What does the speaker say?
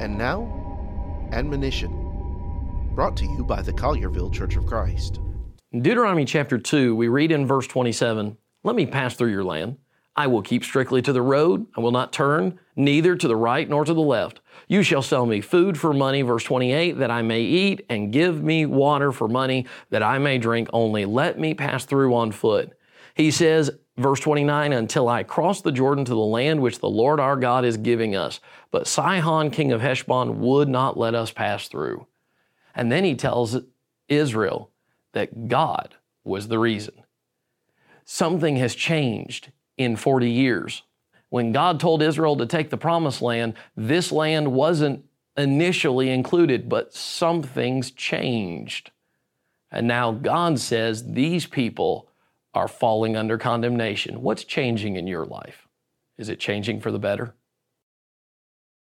And now, admonition, brought to you by the Collierville Church of Christ. Deuteronomy chapter 2, we read in verse 27 Let me pass through your land. I will keep strictly to the road. I will not turn, neither to the right nor to the left. You shall sell me food for money, verse 28, that I may eat, and give me water for money, that I may drink only. Let me pass through on foot. He says, verse 29, until I cross the Jordan to the land which the Lord our God is giving us. But Sihon, king of Heshbon, would not let us pass through. And then he tells Israel that God was the reason. Something has changed in 40 years. When God told Israel to take the promised land, this land wasn't initially included, but something's changed. And now God says these people are falling under condemnation. What's changing in your life? Is it changing for the better?